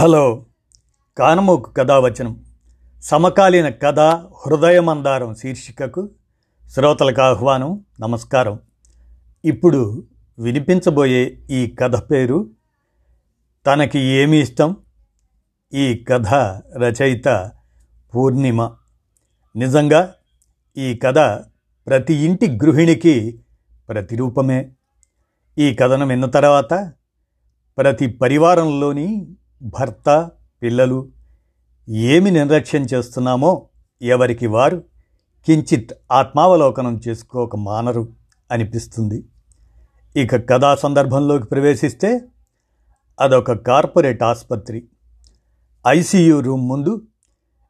Hello కానమోకు కథావచనం. సమకాలీన కథ హృదయమందారం శీర్షికకు శ్రోతలకు ఆహ్వానం నమస్కారం. ఇప్పుడు వినిపించబోయే ఈ కథ పేరు తనకి ఏమి ఇష్టం? ఈ కథ రచయిత పూర్ణిమ. నిజంగా ఈ కథ ప్రతి ఇంటి గృహిణికి ప్రతిరూపమే. ఈ కథను విన్న తర్వాత ప్రతి పరివారంలోని భర్త పిల్లలు ఏమి నిర్లక్ష్యం చేస్తున్నామో ఎవరికి వారు కించిత్ ఆత్మావలోకనం చేసుకోక మానరు అనిపిస్తుంది. ఇక కథా సందర్భంలోకి ప్రవేశిస్తే అదొక కార్పొరేట్ ఆసుపత్రి. ఐసీయూ రూమ్ ముందు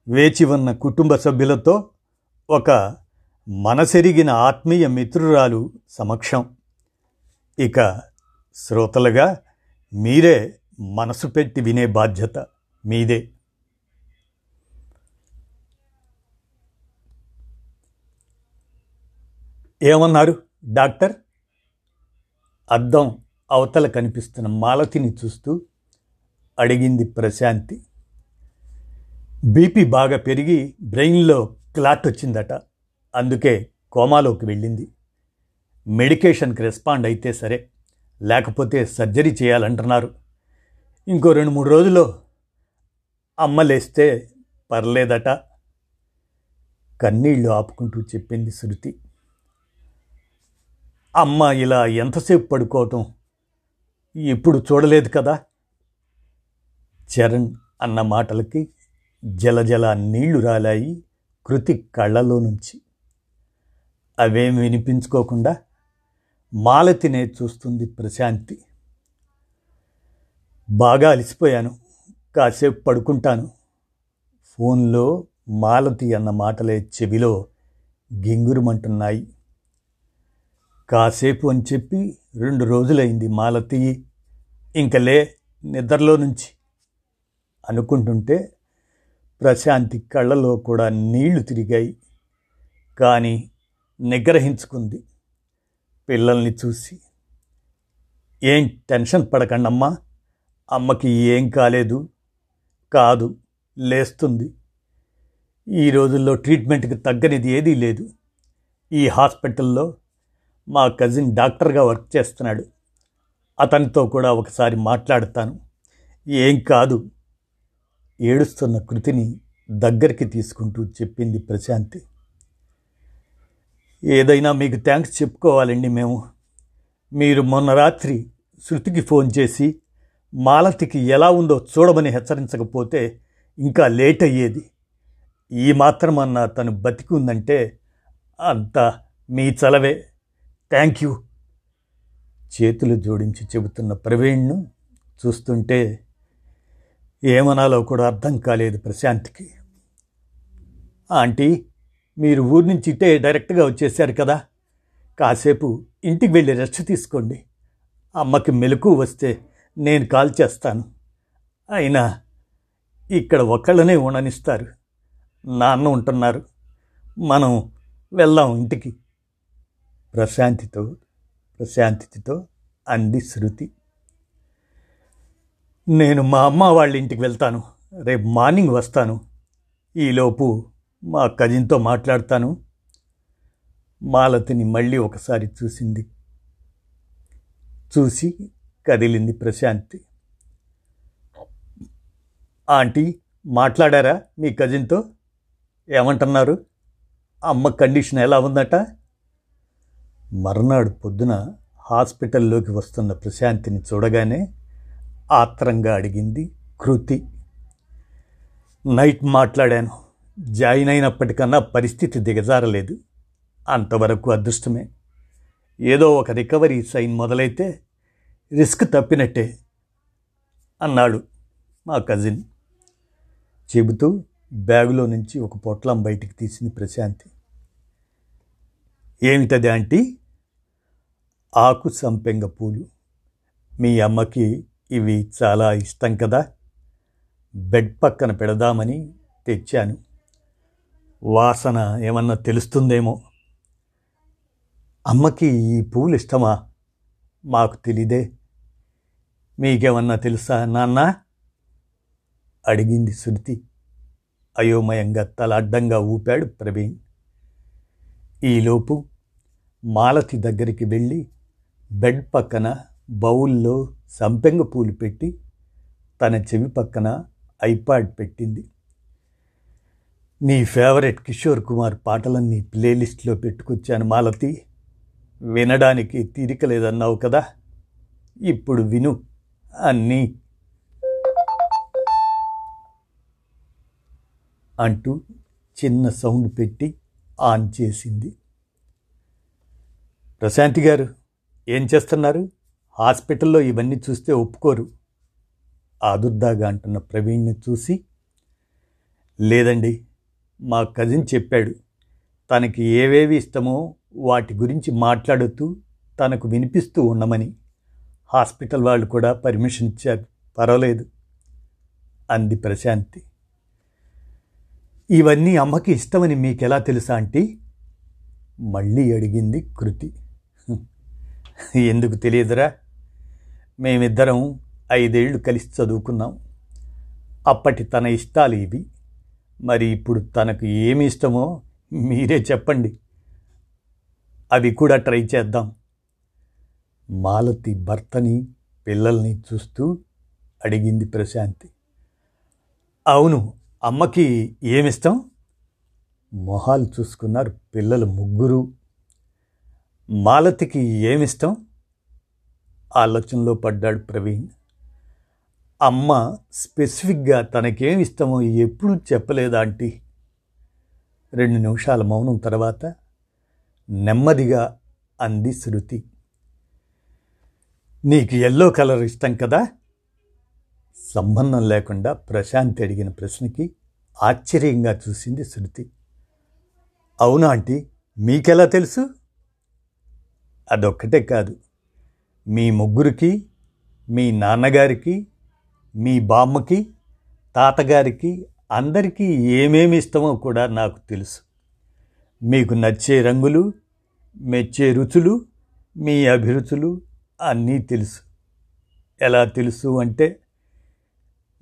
వేచి ఉన్న కుటుంబ సభ్యులతో ఒక మనసెరిగిన ఆత్మీయ మిత్రురాలు సమక్షం. ఇక శ్రోతలుగా మీరే మనసు పెట్టి వినే బాధ్యత మీదే. ఏమన్నారు డాక్టర్? అద్దం అవతల కనిపిస్తున్న మాలతిని చూస్తూ అడిగింది ప్రశాంతి. బీపీ బాగా పెరిగి బ్రెయిన్లో క్లాట్ వచ్చిందట. అందుకే కోమాలోకి వెళ్ళింది. మెడికేషన్కి రెస్పాండ్ అయితే సరే లేకపోతే సర్జరీ చేయాలంటున్నారు. ఇంకో రెండు మూడు రోజుల్లో అమ్మ లేస్తే పర్లేదట. కన్నీళ్ళు ఆపుకుంటూ చెప్పింది శృతి. అమ్మ ఇలా ఎంతసేపు పడుకోవటం ఇప్పుడు చూడలేదు కదా? చరణ్ అన్న మాటలకి జలజల నీళ్ళు రాలాయి కృతి కళ్ళలో నుంచి. అవేం వినిపించుకోకుండా మాలతినే చూస్తుంది ప్రశాంతి. బాగా అలసిపోయాను. కాసేపు పడుకుంటాను. ఫోన్లో మాలతి అన్న మాటలే చెవిలో గింగురుమంటున్నాయి. కాసేపు అని చెప్పి రెండు రోజులైంది మాలతి. ఇంకలే నిద్రలో నుంచి. అనుకుంటుంటే ప్రశాంతి కళ్ళలో కూడా నీళ్ళు తిరిగాయి. కానీ నిగ్రహించుకుంది. పిల్లల్ని చూసి ఏం టెన్షన్ పడకండమ్మా అమ్మకి ఏం కాలేదు. కాదు లేస్తుంది. ఈ రోజుల్లో ట్రీట్మెంట్కి తగ్గనిది ఏదీ లేదు. ఈ హాస్పిటల్లో మా కజిన్ డాక్టర్గా వర్క్ చేస్తున్నాడు. అతనితో కూడా ఒకసారి మాట్లాడతాను. ఏం కాదు. ఏడుస్తున్న కృతిని దగ్గరికి తీసుకుంటూ చెప్పింది ప్రశాంతి. ఏదైనా మీకు థ్యాంక్స్ చెప్పుకోవాలండి మేము. మీరు మొన్న రాత్రి శృతికి ఫోన్ చేసి మాలతికి ఎలా ఉందో చూడమని హెచ్చరించకపోతే ఇంకా లేట్ అయ్యేది. ఈ మాత్రమన్నా తను బతికి ఉందంటే అంతా మీ చలవే. Thank you. చేతులు జోడించి చెబుతున్న ప్రవీణ్ను చూస్తుంటే ఏమనాలో కూడా అర్థం కాలేదు ప్రశాంత్కి. ఆంటీ మీరు ఊరి నుంచి ఇటే డైరెక్ట్గా వచ్చేసారు కదా. కాసేపు ఇంటికి వెళ్ళి రెస్ట్ తీసుకోండి. అమ్మకి మెలకు వస్తే నేను కాల్ చేస్తాను. అయినా ఇక్కడ ఒకళ్ళనే ఉండనిస్తారు నాన్న ఉంటున్నారు. మనం వెళ్దాం ఇంటికి. ప్రశాంతితో ప్రశాంతితో అంది శృతి. నేను మా అమ్మ వాళ్ళ ఇంటికి వెళ్తాను. రేపు మార్నింగ్ వస్తాను. ఈలోపు మా కజిన్తో మాట్లాడతాను. మాలతిని మళ్ళీ ఒకసారి చూసింది. చూసి కదిలింది ప్రశాంతి. ఆంటీ మాట్లాడారా మీ కజిన్తో? ఏమంటున్నారు? అమ్మ కండిషన్ ఎలా ఉందట? మర్నాడు పొద్దున హాస్పిటల్లోకి వస్తున్న ప్రశాంతిని చూడగానే ఆత్రంగా అడిగింది కృతి. నైట్ మాట్లాడాను. జాయిన్ అయినప్పటికన్నా పరిస్థితి దిగజారలేదు. అంతవరకు అదృష్టమే. ఏదో ఒక రికవరీ సైన్ మొదలైతే రిస్క్ తప్పినట్టే అన్నాడు మా కజిన్. చెబుతూ బ్యాగులో నుంచి ఒక పొట్లం బయటికి తీసింది ప్రశాంతి. ఏమిటది ఆంటీ? ఆకు సంపెంగ పూలు. మీ అమ్మకి ఇవి చాలా ఇష్టం కదా? బెడ్ పక్కన పెడదామని తెచ్చాను. వాసన ఏమన్నా తెలుస్తుందేమో? అమ్మకి ఈ పూలు ఇష్టమా? మాకు తెలీదే. మీకేమన్నా తెలుసా నాన్న? అడిగింది శృతి. అయోమయంగా తల అడ్డంగా ఊపాడు ప్రవీణ్. ఈలోపు మాలతి దగ్గరికి వెళ్ళి బెడ్ పక్కన బౌల్లో సంపెంగ పూలు పెట్టి తన చెవి పక్కన ఐపాడ్ పెట్టింది. నీ ఫేవరెట్ కిషోర్ కుమార్ పాటలన్నీ ప్లేలిస్ట్లో పెట్టుకొచ్చాను మాలతి. వినడానికి తీరిక లేదన్నావు కదా. ఇప్పుడు విను. అన్నీ అంటూ చిన్న సౌండ్ పెట్టి ఆన్ చేసింది. ప్రశాంతి గారు ఏం చేస్తున్నారు? హాస్పిటల్లో ఇవన్నీ చూస్తే ఒప్పుకోరు. ఆదుర్దాగా అంటున్న ప్రవీణ్ని చూసి లేదండి మా కజిన్ చెప్పాడు. తనకి ఏవేవి ఇష్టమో వాటి గురించి మాట్లాడుతూ తనకు వినిపిస్తూ ఉండమని. హాస్పిటల్ వాళ్ళు కూడా పర్మిషన్ ఇచ్చారు. పర్వాలేదు. అంది ప్రశాంతి. ఇవన్నీ అమ్మకి ఇష్టమని మీకెలా తెలుసా ఆంటీ? మళ్ళీ అడిగింది కృతి. ఎందుకు తెలియదురా? మేమిద్దరం ఐదేళ్ళు కలిసి చదువుకున్నాం. అప్పటి తన ఇష్టాలు ఇవి. మరి ఇప్పుడు తనకు ఏమి ఇష్టమో మీరే చెప్పండి. అవి కూడా ట్రై చేద్దాం. మాలతి భర్తని పిల్లల్ని చూస్తూ అడిగింది ప్రశాంతి. అవును అమ్మకి ఏమిష్టం? మొహాలు చూసుకున్నారు పిల్లలు ముగ్గురు. మాలతికి ఏమిష్టం? ఆలోచనలో పడ్డాడు ప్రవీణ్. అమ్మ స్పెసిఫిక్గా తనకేమి ఇష్టమో ఎప్పుడు చెప్పలేదా ఆంటీ? రెండు నిమిషాల మౌనం తర్వాత నెమ్మదిగా అంది శృతి. నీకు ఎల్లో కలర్ ఇష్టం కదా? సంబంధం లేకుండా ప్రశాంత్ అడిగిన ప్రశ్నకి ఆశ్చర్యంగా చూసింది శృతి. అవునా ఆంటీ మీకెలా తెలుసు? అదొక్కటే కాదు. మీ ముగ్గురికి మీ నాన్నగారికి మీ బామ్మకి తాతగారికి అందరికీ ఏమేమి ఇష్టమో కూడా నాకు తెలుసు. మీకు నచ్చే రంగులు మెచ్చే రుచులు మీ అభిరుచులు అన్నీ తెలుసు. ఎలా తెలుసు అంటే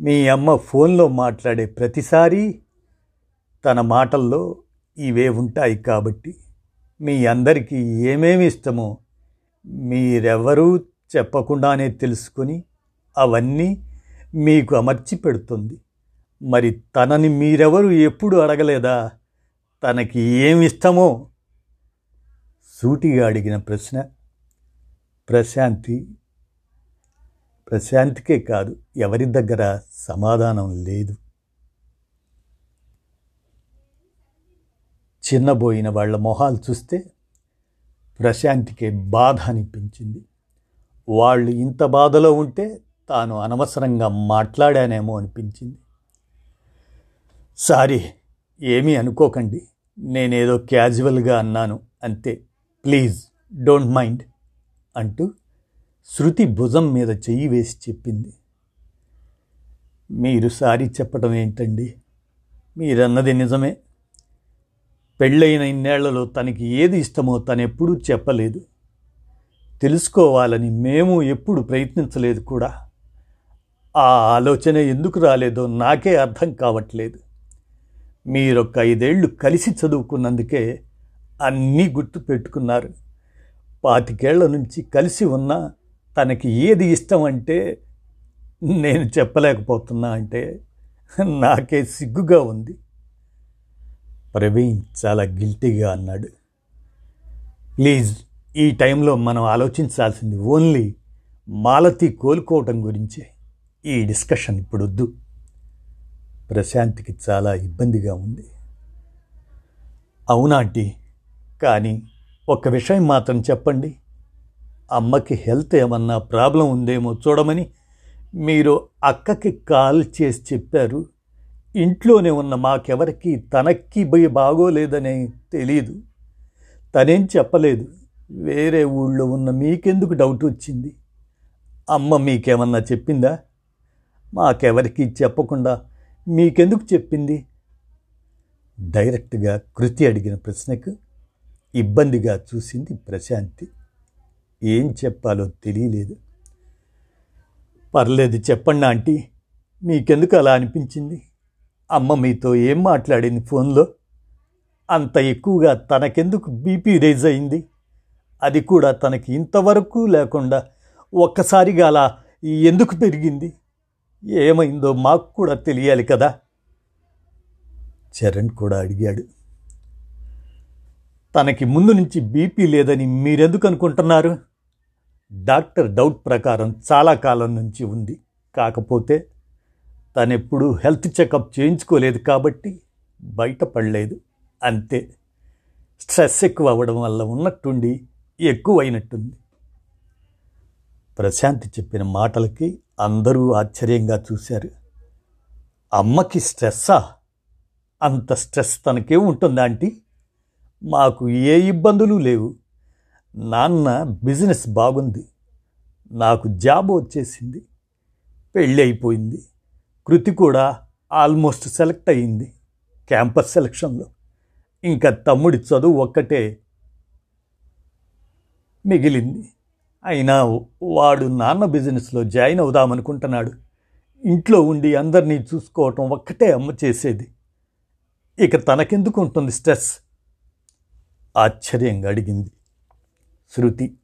మీ అమ్మ ఫోన్లో మాట్లాడే ప్రతిసారి తన మాటల్లో ఇవే ఉంటాయి కాబట్టి మీ అందరికీ ఏమేమి ఇష్టమో మీరెవరూ చెప్పకుండానే తెలుసుకొని అవన్నీ మీకు అమర్చి పెడుతుంది. మరి తనని మీరెవరు ఎప్పుడు అడగలేదా? తనకి ఏమి ఇష్టమో? సూటిగా అడిగిన ప్రశ్న. ప్రశాంతి ప్రశాంతికే కాదు ఎవరి దగ్గర సమాధానం లేదు. చిన్నబోయిన వాళ్ళ మొహాలు చూస్తే ప్రశాంతికే బాధ అనిపించింది. వాళ్ళు ఇంత బాధలో ఉంటే తాను అనవసరంగా మాట్లాడానేమో అనిపించింది. సారీ ఏమీ అనుకోకండి నేనేదో క్యాజువల్గా అన్నాను అంతే. Please don't mind. అంటూ శృతి భుజం మీద చెయ్యి వేసి చెప్పింది. మీరు సారీ చెప్పడం ఏంటండి? మీరన్నది నిజమే. పెళ్ళైన ఇన్నేళ్ళలో తనకి ఏది ఇష్టమో తనెప్పుడూ చెప్పలేదు. తెలుసుకోవాలని మేము ఎప్పుడు ప్రయత్నించలేదు కూడా. ఆ ఆలోచన ఎందుకు రాలేదో నాకే అర్థం కావట్లేదు. మీరొక ఐదేళ్ళు కలిసి చదువుకున్నందుకే అన్నీ గుర్తు పెట్టుకున్నారు. పాతికేళ్ళ నుంచి కలిసి ఉన్నా తనకి ఏది ఇష్టం అంటే నేను చెప్పలేకపోతున్నా అంటే నాకే సిగ్గుగా ఉంది. ప్రవీణ్ చాలా గిల్టీగా అన్నాడు. ప్లీజ్ ఈ టైంలో మనం ఆలోచించాల్సింది ఓన్లీ మాలతి కోలుకోవటం గురించే. ఈ డిస్కషన్ ఇప్పుడు వద్దు ప్రశాంత్కి చాలా ఇబ్బందిగా ఉంది. అవునాంటీ కానీ ఒక విషయం మాత్రం చెప్పండి. అమ్మకి హెల్త్ ఏమన్నా ప్రాబ్లం ఉందేమో చూడమని మీరు అక్కకి కాల్ చేసి చెప్పారు. ఇంట్లోనే ఉన్న మాకెవరికి తనక్కి పోయి బాగోలేదని తెలియదు తనేం చెప్పలేదు. వేరే ఊళ్ళో ఉన్న మీకెందుకు డౌట్ వచ్చింది? అమ్మ మీకేమన్నా చెప్పిందా? మాకెవరికి చెప్పకుండా మీకెందుకు చెప్పింది? డైరెక్ట్గా కృతి అడిగిన ప్రశ్నకు ఇబ్బందిగా చూసింది ప్రశాంతి. ఏం చెప్పాలో తెలియలేదు. పర్లేదు చెప్పండి ఆంటీ. మీకెందుకు అలా అనిపించింది? అమ్మ మీతో ఏం మాట్లాడింది ఫోన్లో? అంత ఎక్కువగా తనకెందుకు బీపీ రేజ్ అయింది? అది కూడా తనకి ఇంతవరకు లేకుండా ఒక్కసారిగా అలా ఎందుకు పెరిగింది? ఏమైందో మాకు కూడా తెలియాలి కదా. చరణ్ కూడా అడిగాడు. తనకి ముందు నుంచి బీపీ లేదని మీరెందుకు అనుకుంటున్నారు? డాక్టర్ డౌట్ ప్రకారం చాలా కాలం నుంచి ఉంది. కాకపోతే తనెప్పుడు హెల్త్ చెకప్ చేయించుకోలేదు కాబట్టి బయటపడలేదు. అంతే. స్ట్రెస్ ఎక్కువ అవ్వడం వల్ల ఉన్నట్టుండి ఎక్కువైనట్టుంది. ప్రశాంతి చెప్పిన మాటలకి అందరూ ఆశ్చర్యంగా చూశారు. అమ్మకి స్ట్రెస్సా? అంత స్ట్రెస్ తనకే ఉంటుందా ఆంటీ? మాకు ఏ ఇబ్బందులు లేవు. నాన్న బిజినెస్ బాగుంది. నాకు జాబ్ వచ్చేసింది. పెళ్ళి అయిపోయింది. కృతి కూడా ఆల్మోస్ట్ సెలెక్ట్ అయ్యింది క్యాంపస్ సెలక్షన్లో. ఇంకా తమ్ముడి చదువు ఒక్కటే మిగిలింది. అయినా వాడు నాన్న బిజినెస్లో జాయిన్ అవుదామనుకుంటున్నాడు. ఇంట్లో ఉండి అందరినీ చూసుకోవటం ఒక్కటే అమ్మ చేసేది. ఇక తనకెందుకు ఉంటుంది స్ట్రెస్? ఆశ్చర్యంగా అడిగింది. శృతి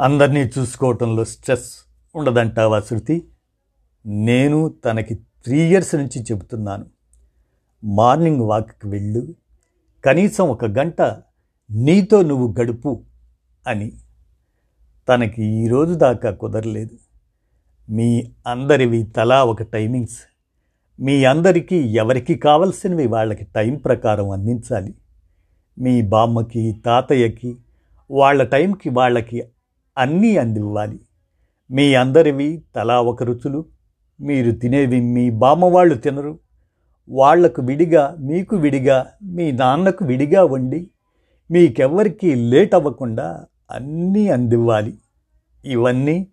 అందరినీ చూసుకోవటంలో స్ట్రెస్ ఉండదంటావా శృతి? నేను తనకి త్రీ ఇయర్స్ నుంచి చెబుతున్నాను. మార్నింగ్ వాక్కి వెళ్ళు. కనీసం ఒక గంట నీతో నువ్వు గడుపు అని. తనకి ఈరోజు దాకా కుదరలేదు. మీ అందరివి తలా ఒక టైమింగ్స్. మీ అందరికీ ఎవరికి కావలసినవి వాళ్ళకి టైం ప్రకారం అందించాలి. మీ బామ్మకి తాతయ్యకి వాళ్ళ టైంకి వాళ్ళకి అన్నీ అందివ్వాలి. మీ అందరివి తలా ఒక రుచులు. మీరు తినేవి మీ బామ్మ వాళ్ళు తినరు. వాళ్ళకు విడిగా మీకు విడిగా మీ నాన్నకు విడిగా వండి మీకెవ్వరికీ లేట్ అవ్వకుండా అన్నీ అందివ్వాలి. ఇవన్నీ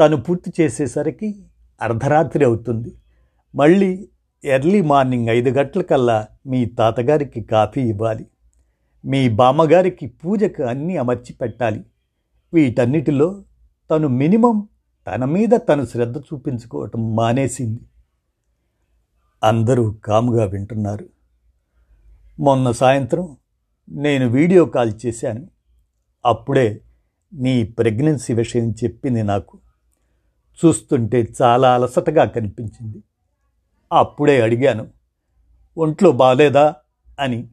తను పూర్తి చేసేసరికి అర్ధరాత్రి అవుతుంది. మళ్ళీ ఎర్లీ మార్నింగ్ ఐదు గంటలకల్లా మీ తాతగారికి కాఫీ ఇవ్వాలి. మీ బామ్మగారికి పూజకు అన్నీ అమర్చి పెట్టాలి వీటన్నిటిలో తను మినిమం తన మీద తను శ్రద్ధ చూపించుకోవటం మానేసింది. అందరూ కాముగా వింటున్నారు. మొన్న సాయంత్రం నేను వీడియో కాల్ చేశాను. అప్పుడే నీ ప్రెగ్నెన్సీ విషయం చెప్పింది నాకు. చూస్తుంటే చాలా అలసటగా కనిపించింది. అప్పుడే అడిగాను ఒంట్లో బాలేదా? అని.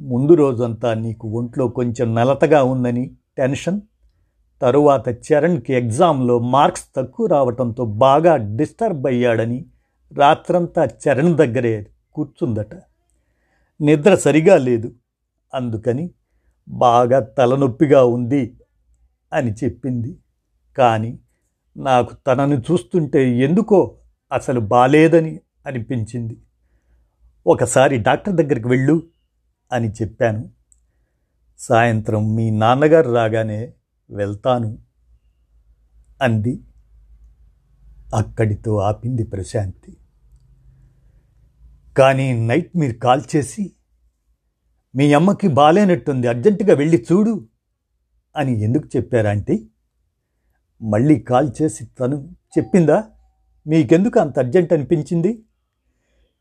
ముందు రోజంతా నీకు ఒంట్లో కొంచెం నలతగా ఉందని టెన్షన్. తరువాత చరణ్కి ఎగ్జామ్లో మార్క్స్ తక్కువ రావటంతో బాగా డిస్టర్బ్ అయ్యాడని రాత్రంతా చరణ్ దగ్గరే కూర్చుందట. నిద్ర సరిగా లేదు. అందుకని బాగా తలనొప్పిగా ఉంది అని చెప్పింది. కానీ నాకు తనను చూస్తుంటే ఎందుకో అసలు బాలేదని అనిపించింది. ఒకసారి డాక్టర్ దగ్గరికి వెళ్ళు. అని చెప్పాను. సాయంత్రం మీ నాన్నగారు రాగానే వెళ్తాను అంది. అక్కడితో ఆపింది ప్రశాంతి. కానీ నైట్ మీరు కాల్ చేసి మీ అమ్మకి బాలేనట్టుంది అర్జెంటుగా వెళ్ళి చూడు అని ఎందుకు చెప్పారంటే మళ్ళీ కాల్ చేసి తను చెప్పిందా? మీకెందుకు అంత అర్జెంట్ అనిపించింది?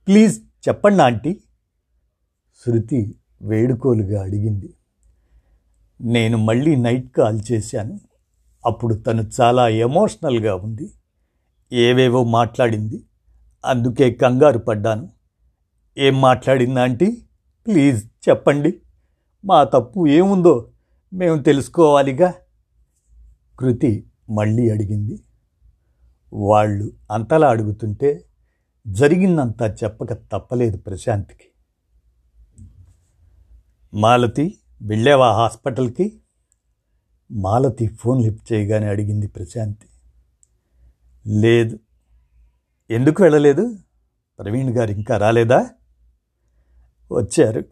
ప్లీజ్ చెప్పండి ఆంటీ. శృతి వేడుకోలుగా అడిగింది. నేను మళ్ళీ నైట్ కాల్ చేశాను. అప్పుడు తను చాలా ఎమోషనల్గా ఉంది. ఏవేవో మాట్లాడింది. అందుకే కంగారు పడ్డాను. ఏం మాట్లాడిందా ఆంటీ? ప్లీజ్ చెప్పండి. మా తప్పు ఏముందో మేము తెలుసుకోవాలిగా. కృతి మళ్ళీ అడిగింది. వాళ్ళు అంతలా అడుగుతుంటే జరిగిందంతా చెప్పక తప్పలేదు ప్రశాంత్కి. మాలతి వెళ్ళావా హాస్పిటల్కి? మాలతి ఫోన్ లిఫ్ట్ చేయగానే అడిగింది ప్రశాంతి. లేదు. ఎందుకు వెళ్ళలేదు? ప్రవీణ్ గారు ఇంకా రాలేదా? వచ్చారు.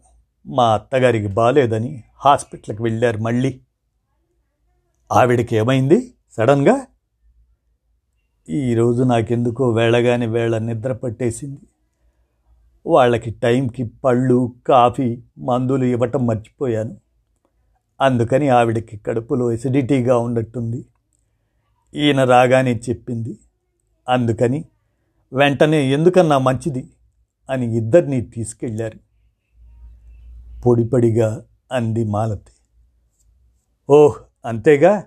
మా అత్తగారికి బాగాలేదని హాస్పిటల్కి వెళ్ళారు మళ్ళీ. ఆవిడకి ఏమైంది? సడన్గా? ఈరోజు నాకెందుకో వేళగాని వేళ నిద్ర పట్టేసింది. వాళ్ళకి టైంకి పళ్ళు కాఫీ మందులు ఇవ్వటం మర్చిపోయాను. అందుకని ఆవిడకి కడుపులో ఎసిడిటీగా ఉన్నట్టుంది. ఈయన రాగానే చెప్పింది. అందుకని వెంటనే ఎందుకన్నా మంచిది అని ఇద్దరిని తీసుకెళ్ళారు. పొడిపడిగా అంది మాలతి. ఓహ్ అంతేగా?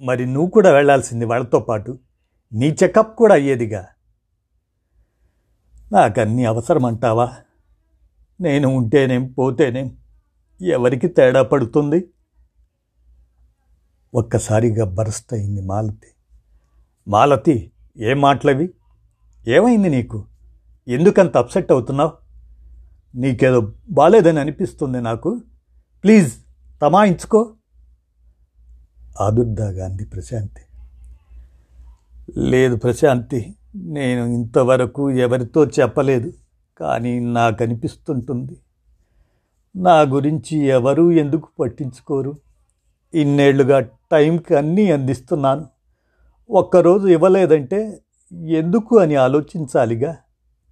మరి నువ్వు కూడా వెళ్ళాల్సింది వాళ్ళతో పాటు. నీ చెకప్ కూడా అయ్యేదిగా? నాకన్నీ అవసరమంటావా? నేను ఉంటేనేం పోతేనేం? ఎవరికి తేడా పడుతుంది? ఒక్కసారిగా బరస్ట్ అయింది మాలతి. మాలతి ఏం మాటలవి? ఏమైంది నీకు? ఎందుకంత అప్సెట్ అవుతున్నావు? నీకేదో బాలేదని అనిపిస్తుంది నాకు. ప్లీజ్ తమాయించుకో. ఆదుర్దాగా అంది ప్రశాంతి. లేదు ప్రశాంతి నేను ఇంతవరకు ఎవరితో చెప్పలేదు కానీ నాకు అనిపిస్తుంటుంది. నా గురించి ఎవరూ ఎందుకు పట్టించుకోరు? ఇన్నేళ్ళుగా టైంకి అన్నీ అందిస్తున్నాను. ఒక్కరోజు ఇవ్వలేదంటే ఎందుకు అని ఆలోచించాలిగా?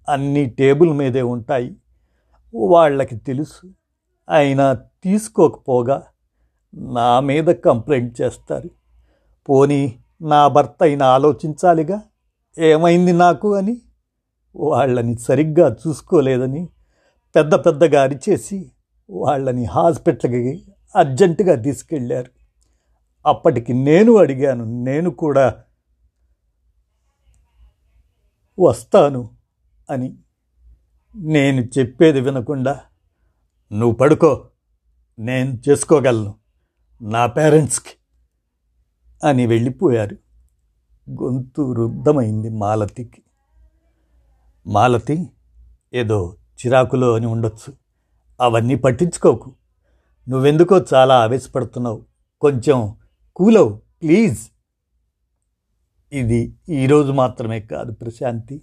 అన్నీ టేబుల్ మీదే ఉంటాయి. వాళ్ళకి తెలుసు. అయినా తీసుకోకపోగా నా మీద కంప్లైంట్ చేస్తారు. పోనీ నా భర్త అయినా ఆలోచించాలిగా? ఏమైంది నాకు అని వాళ్ళని సరిగ్గా చూసుకోలేదని పెద్ద పెద్దగా అరిచేసి వాళ్ళని హాస్పిటల్కి అర్జెంటుగా తీసుకెళ్ళారు. అప్పటికి నేను అడిగాను నేను కూడా వస్తాను అని. నేను చెప్పేది వినకుండా నువ్వు పడుకో నేను చేసుకోగలను నా పేరెంట్స్కి అని వెళ్ళిపోయారు. గొంతు రుద్ధమైంది మాలతికి. మాలతి ఏదో చిరాకులో అని ఉండొచ్చు. అవన్నీ పట్టించుకోకు. నువ్వెందుకో చాలా ఆవేశపడుతున్నావు. కొంచెం కూలవు ప్లీజ్. ఇది ఈరోజు మాత్రమే కాదు ప్రశాంతి.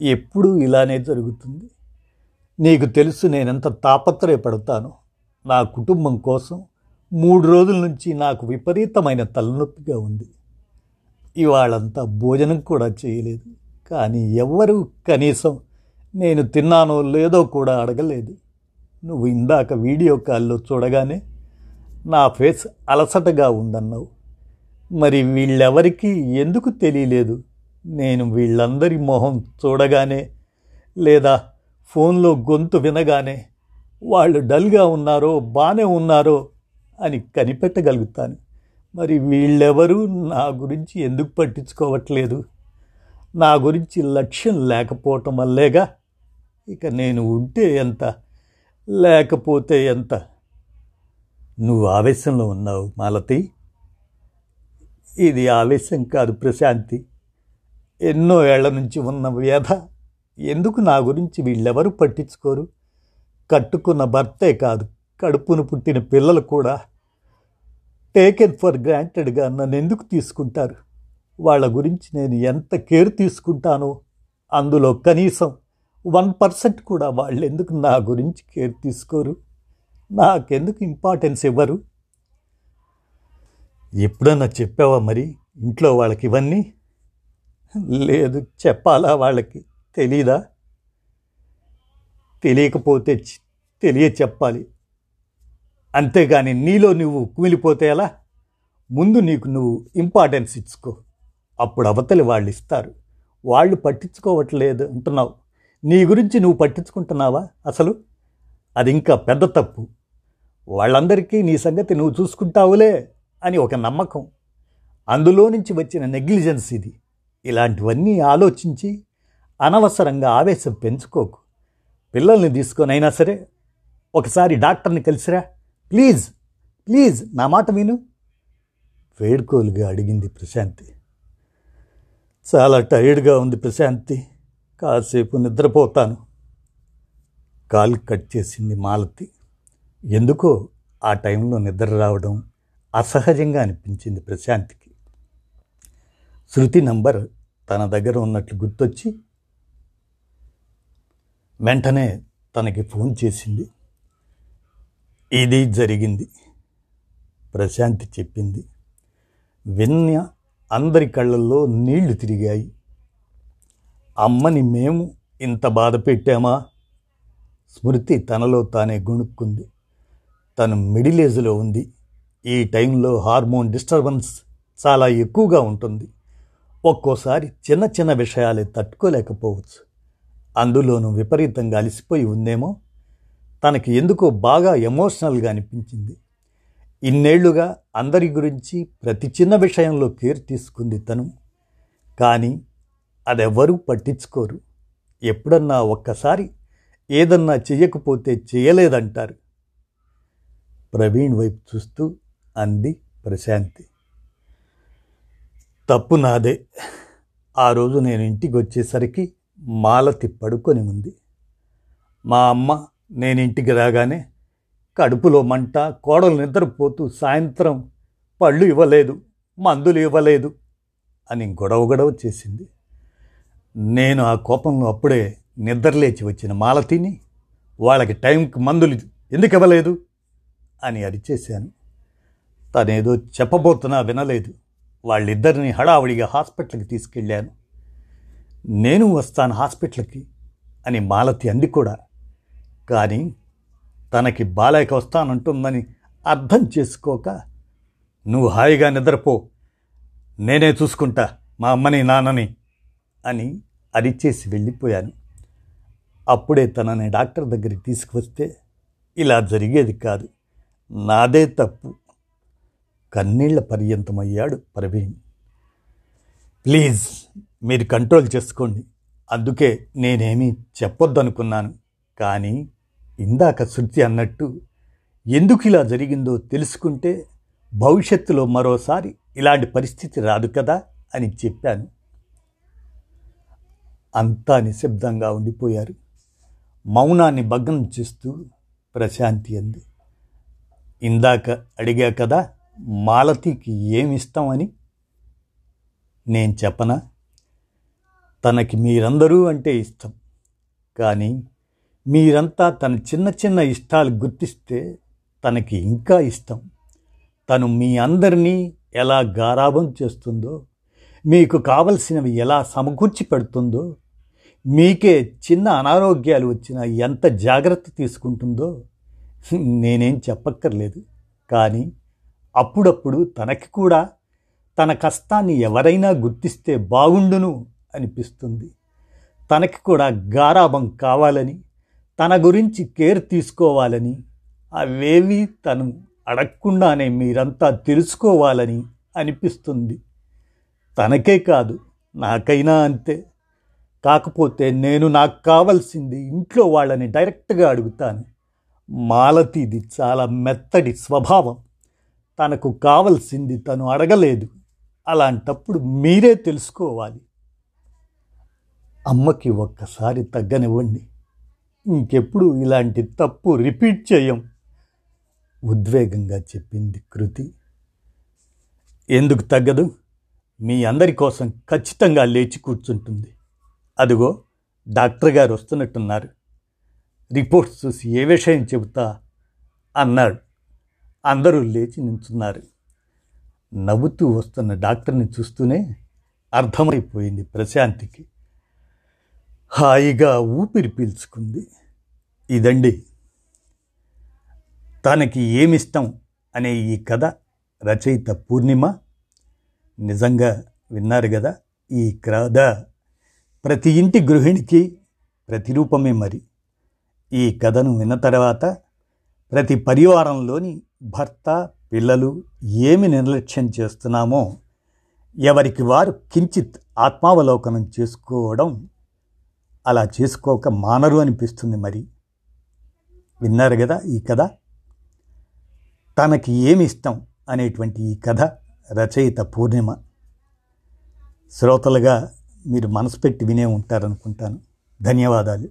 ఎప్పుడూ ఇలానే జరుగుతుంది. నీకు తెలుసు నేనెంత తాపత్రయపడతాను. నా కుటుంబం కోసం మూడు రోజుల నుంచి నాకు విపరీతమైన తలనొప్పిగా ఉంది. ఇవాళంతా భోజనం కూడా చేయలేదు. కానీ ఎవ్వరూ కనీసం నేను తిన్నానో లేదో కూడా అడగలేదు. నువ్వు ఇందాక వీడియో కాల్లో చూడగానే నా ఫేస్ అలసటగా ఉందన్నావు. మరి వీళ్ళెవరికీ ఎందుకు తెలియలేదు? నేను వీళ్ళందరి మొహం చూడగానే లేదా ఫోన్లో గొంతు వినగానే వాళ్ళు డల్గా ఉన్నారో బాగానే ఉన్నారో అని కనిపెట్టగలుగుతాను. మరి వీళ్ళెవరూ నా గురించి ఎందుకు పట్టించుకోవట్లేదు? నా గురించి లక్ష్యం లేకపోవటం వల్లేగా? ఇక నేను ఉంటే ఎంత? లేకపోతే ఎంత? నువ్వు ఆవేశంలో ఉన్నావు మాలతి. ఇది ఆవేశం కాదు ప్రశాంతి. ఎన్నో ఏళ్ళ నుంచి ఉన్న వ్యధ. ఎందుకు నా గురించి వీళ్ళెవరు పట్టించుకోరు? కట్టుకున్న భర్తే కాదు కడుపును పుట్టిన పిల్లలు కూడా. టేకెన్ ఫర్ గ్రాంటెడ్గా నన్ను ఎందుకు తీసుకుంటారు? వాళ్ళ గురించి నేను ఎంత కేర్ తీసుకుంటానో? అందులో కనీసం వన్ పర్సెంట్ కూడా వాళ్ళు ఎందుకు నా గురించి కేర్ తీసుకోరు? నాకెందుకు ఇంపార్టెన్స్ ఇవ్వరు? ఎప్పుడన్నా చెప్పావా మరి ఇంట్లో వాళ్ళకి ఇవన్నీ? లేదు చెప్పాలా వాళ్ళకి? తెలీదా? తెలియకపోతే తెలియ చెప్పాలి అంతేగాని నీలో నువ్వు కుమిలిపోతే ఎలా? ముందు నీకు నువ్వు ఇంపార్టెన్స్ ఇచ్చుకో. అప్పుడు అవతలి వాళ్ళు ఇస్తారు. వాళ్ళు పట్టించుకోవట్లేదు అంటున్నావు. నీ గురించి నువ్వు పట్టించుకుంటున్నావా అసలు? అది ఇంకా పెద్ద తప్పు. వాళ్ళందరికీ నీ సంగతి నువ్వు చూసుకుంటావులే అని ఒక నమ్మకం. అందులో నుంచి వచ్చిన నెగ్లిజెన్స్ ఇది. ఇలాంటివన్నీ ఆలోచించి అనవసరంగా ఆవేశం పెంచుకోకు. పిల్లల్ని తీసుకొని అయినా సరే ఒకసారి డాక్టర్ని కలిసిరా. ప్లీజ్ ప్లీజ్ నా మాట విను. వేడుకోలుగా అడిగింది ప్రశాంతి. చాలా టైర్డ్గా ఉంది ప్రశాంతి. కాసేపు నిద్రపోతాను. కాలు కట్ చేసింది మాలతి. ఎందుకో ఆ టైంలో నిద్ర రావడం అసహజంగా అనిపించింది ప్రశాంతికి. శృతి నంబర్ తన దగ్గర ఉన్నట్లు గుర్తొచ్చి వెంటనే తనకి ఫోన్ చేసింది. ఇది జరిగింది. ప్రశాంతి చెప్పింది. విన్న అందరి కళ్ళల్లో నీళ్ళు తిరిగాయి. అమ్మని మేము ఇంత బాధ పెట్టామా? స్మృతి తనలో తానే గొణుక్కుంది. తను మిడిల్ ఏజ్లో ఉంది. ఈ టైంలో హార్మోన్ డిస్టర్బెన్స్ చాలా ఎక్కువగా ఉంటుంది. ఒక్కోసారి చిన్న చిన్న విషయాలే తట్టుకోలేకపోవచ్చు. అందులోనూ విపరీతంగా అలసిపోయి ఉందేమో? తనకి ఎందుకో బాగా ఎమోషనల్గా అనిపించింది. ఇన్నేళ్ళుగా అందరి గురించి ప్రతి చిన్న విషయంలో కేర్ తీసుకుంది తను. కానీ అదెవ్వరూ పట్టించుకోరు. ఎప్పుడన్నా ఒక్కసారి ఏదన్నా చెయ్యకపోతే చేయలేదంటారు ప్రవీణ్ వైపు చూస్తూ అంది ప్రశాంతి. తప్పు నాదే. ఆ రోజు నేను ఇంటికి వచ్చేసరికి మాలతి పడుకొని ఉంది. మా అమ్మ నేను ఇంటికి రాగానే కడుపులో మంట కోడలు నిద్రపోతూ సాయంత్రం పళ్ళు ఇవ్వలేదు మందులు ఇవ్వలేదు అని గొడవ గొడవ చేసింది. నేను ఆ కోపంలో అప్పుడే నిద్రలేచి వచ్చిన మాలతిని వాళ్ళకి టైంకి మందులు ఎందుకు ఇవ్వలేదు అని అరిచేశాను. తనేదో చెప్పబోతున్నా వినలేదు. వాళ్ళిద్దరిని హడావుడిగా హాస్పిటల్కి తీసుకెళ్ళాను. నేను వస్తాను హాస్పిటల్కి అని మాలతి అంది కూడా. కానీ తనకి బాలేక వస్తానంటుందని అర్థం చేసుకోక నువ్వు హాయిగా నిద్రపో. నేనే చూసుకుంటా మా అమ్మని నాన్నని అని అరిచేసి వెళ్ళిపోయాను. అప్పుడే తనని డాక్టర్ దగ్గరికి తీసుకువస్తే ఇలా జరిగేది కాదు. నాదే తప్పు. కన్నీళ్ళ పర్యంతమయ్యాడు ప్రవీణ్. ప్లీజ్ మీరు కంట్రోల్ చేసుకోండి. అందుకే నేనేమీ చెప్పొద్దనుకున్నాను. కానీ ఇందాక శృతి అన్నట్టు ఎందుకు ఇలా జరిగిందో తెలుసుకుంటే భవిష్యత్తులో మరోసారి ఇలాంటి పరిస్థితి రాదు కదా అని చెప్పాను. అంతా నిశ్శబ్దంగా ఉండిపోయారు. మౌనాన్ని భగ్నం చేస్తూ ప్రశాంతి అంది. ఇందాక అడిగా కదా మాలతికి ఏమిష్టం అని? నేను చెప్పనా? తనకి మీరందరూ అంటే ఇష్టం. కానీ మీరంతా తన చిన్న చిన్న ఇష్టాలు గుర్తిస్తే తనకి ఇంకా ఇష్టం. తను మీ అందరినీ ఎలా గారాభం చేస్తుందో మీకు కావలసినవి ఎలా సమకూర్చి పెడుతుందో మీకే చిన్న అనారోగ్యాలు వచ్చినా ఎంత జాగ్రత్త తీసుకుంటుందో నేనేం చెప్పక్కర్లేదు. కానీ అప్పుడప్పుడు తనకి కూడా తన కష్టాన్ని ఎవరైనా గుర్తిస్తే బాగుండును అనిపిస్తుంది. తనకి కూడా గారాభం కావాలని తన గురించి కేర్ తీసుకోవాలని అవేవి తను అడగకుండానే మీరంతా తెలుసుకోవాలని అనిపిస్తుంది. తనకే కాదు నాకైనా అంతే. కాకపోతే నేను నాకు కావలసింది ఇంట్లో వాళ్ళని డైరెక్ట్గా అడుగుతాను. మాలతీది చాలా మెత్తడి స్వభావం. తనకు కావలసింది తను అడగలేదు. అలాంటప్పుడు మీరే తెలుసుకోవాలి. అమ్మకి ఒక్కసారి తగ్గనివ్వండి. ఇంకెప్పుడు ఇలాంటి తప్పు రిపీట్ చేయం? ఉద్వేగంగా చెప్పింది కృతి. ఎందుకు తగ్గదు? మీ అందరి కోసం ఖచ్చితంగా లేచి కూర్చుంటుంది. అదిగో డాక్టర్ గారు వస్తున్నట్టున్నారు. రిపోర్ట్స్ చూసి ఏ విషయం చెబుతా? అన్నాడు. అందరూ లేచి నించున్నారు. నవ్వుతూ వస్తున్న డాక్టర్ని చూస్తూనే అర్థమైపోయింది ప్రశాంతికి. హాయిగా ఊపిరి పీల్చుకుంది. ఇదండి. తనకి ఏమిష్టం అనే ఈ కథ రచయిత పూర్ణిమ. నిజంగా విన్నారు కదా ఈ కథ ప్రతి ఇంటి గృహిణికి ప్రతిరూపమే మరి. ఈ కథను విన్న తర్వాత ప్రతి పరివారంలోని భర్త పిల్లలు ఏమి నిర్లక్ష్యం చేస్తున్నామో ఎవరికి వారు కించిత్ ఆత్మావలోకనం చేసుకోవడం అలా చేసుకోక మానరు అనిపిస్తుంది మరి. విన్నారు కదా ఈ కథ? తనకి ఏమి ఇష్టం అనేటువంటి ఈ కథ రచయిత పూర్ణిమ. శ్రోతలుగా మీరు మనసు పెట్టి వినే ఉంటారనుకుంటాను. ధన్యవాదాలు.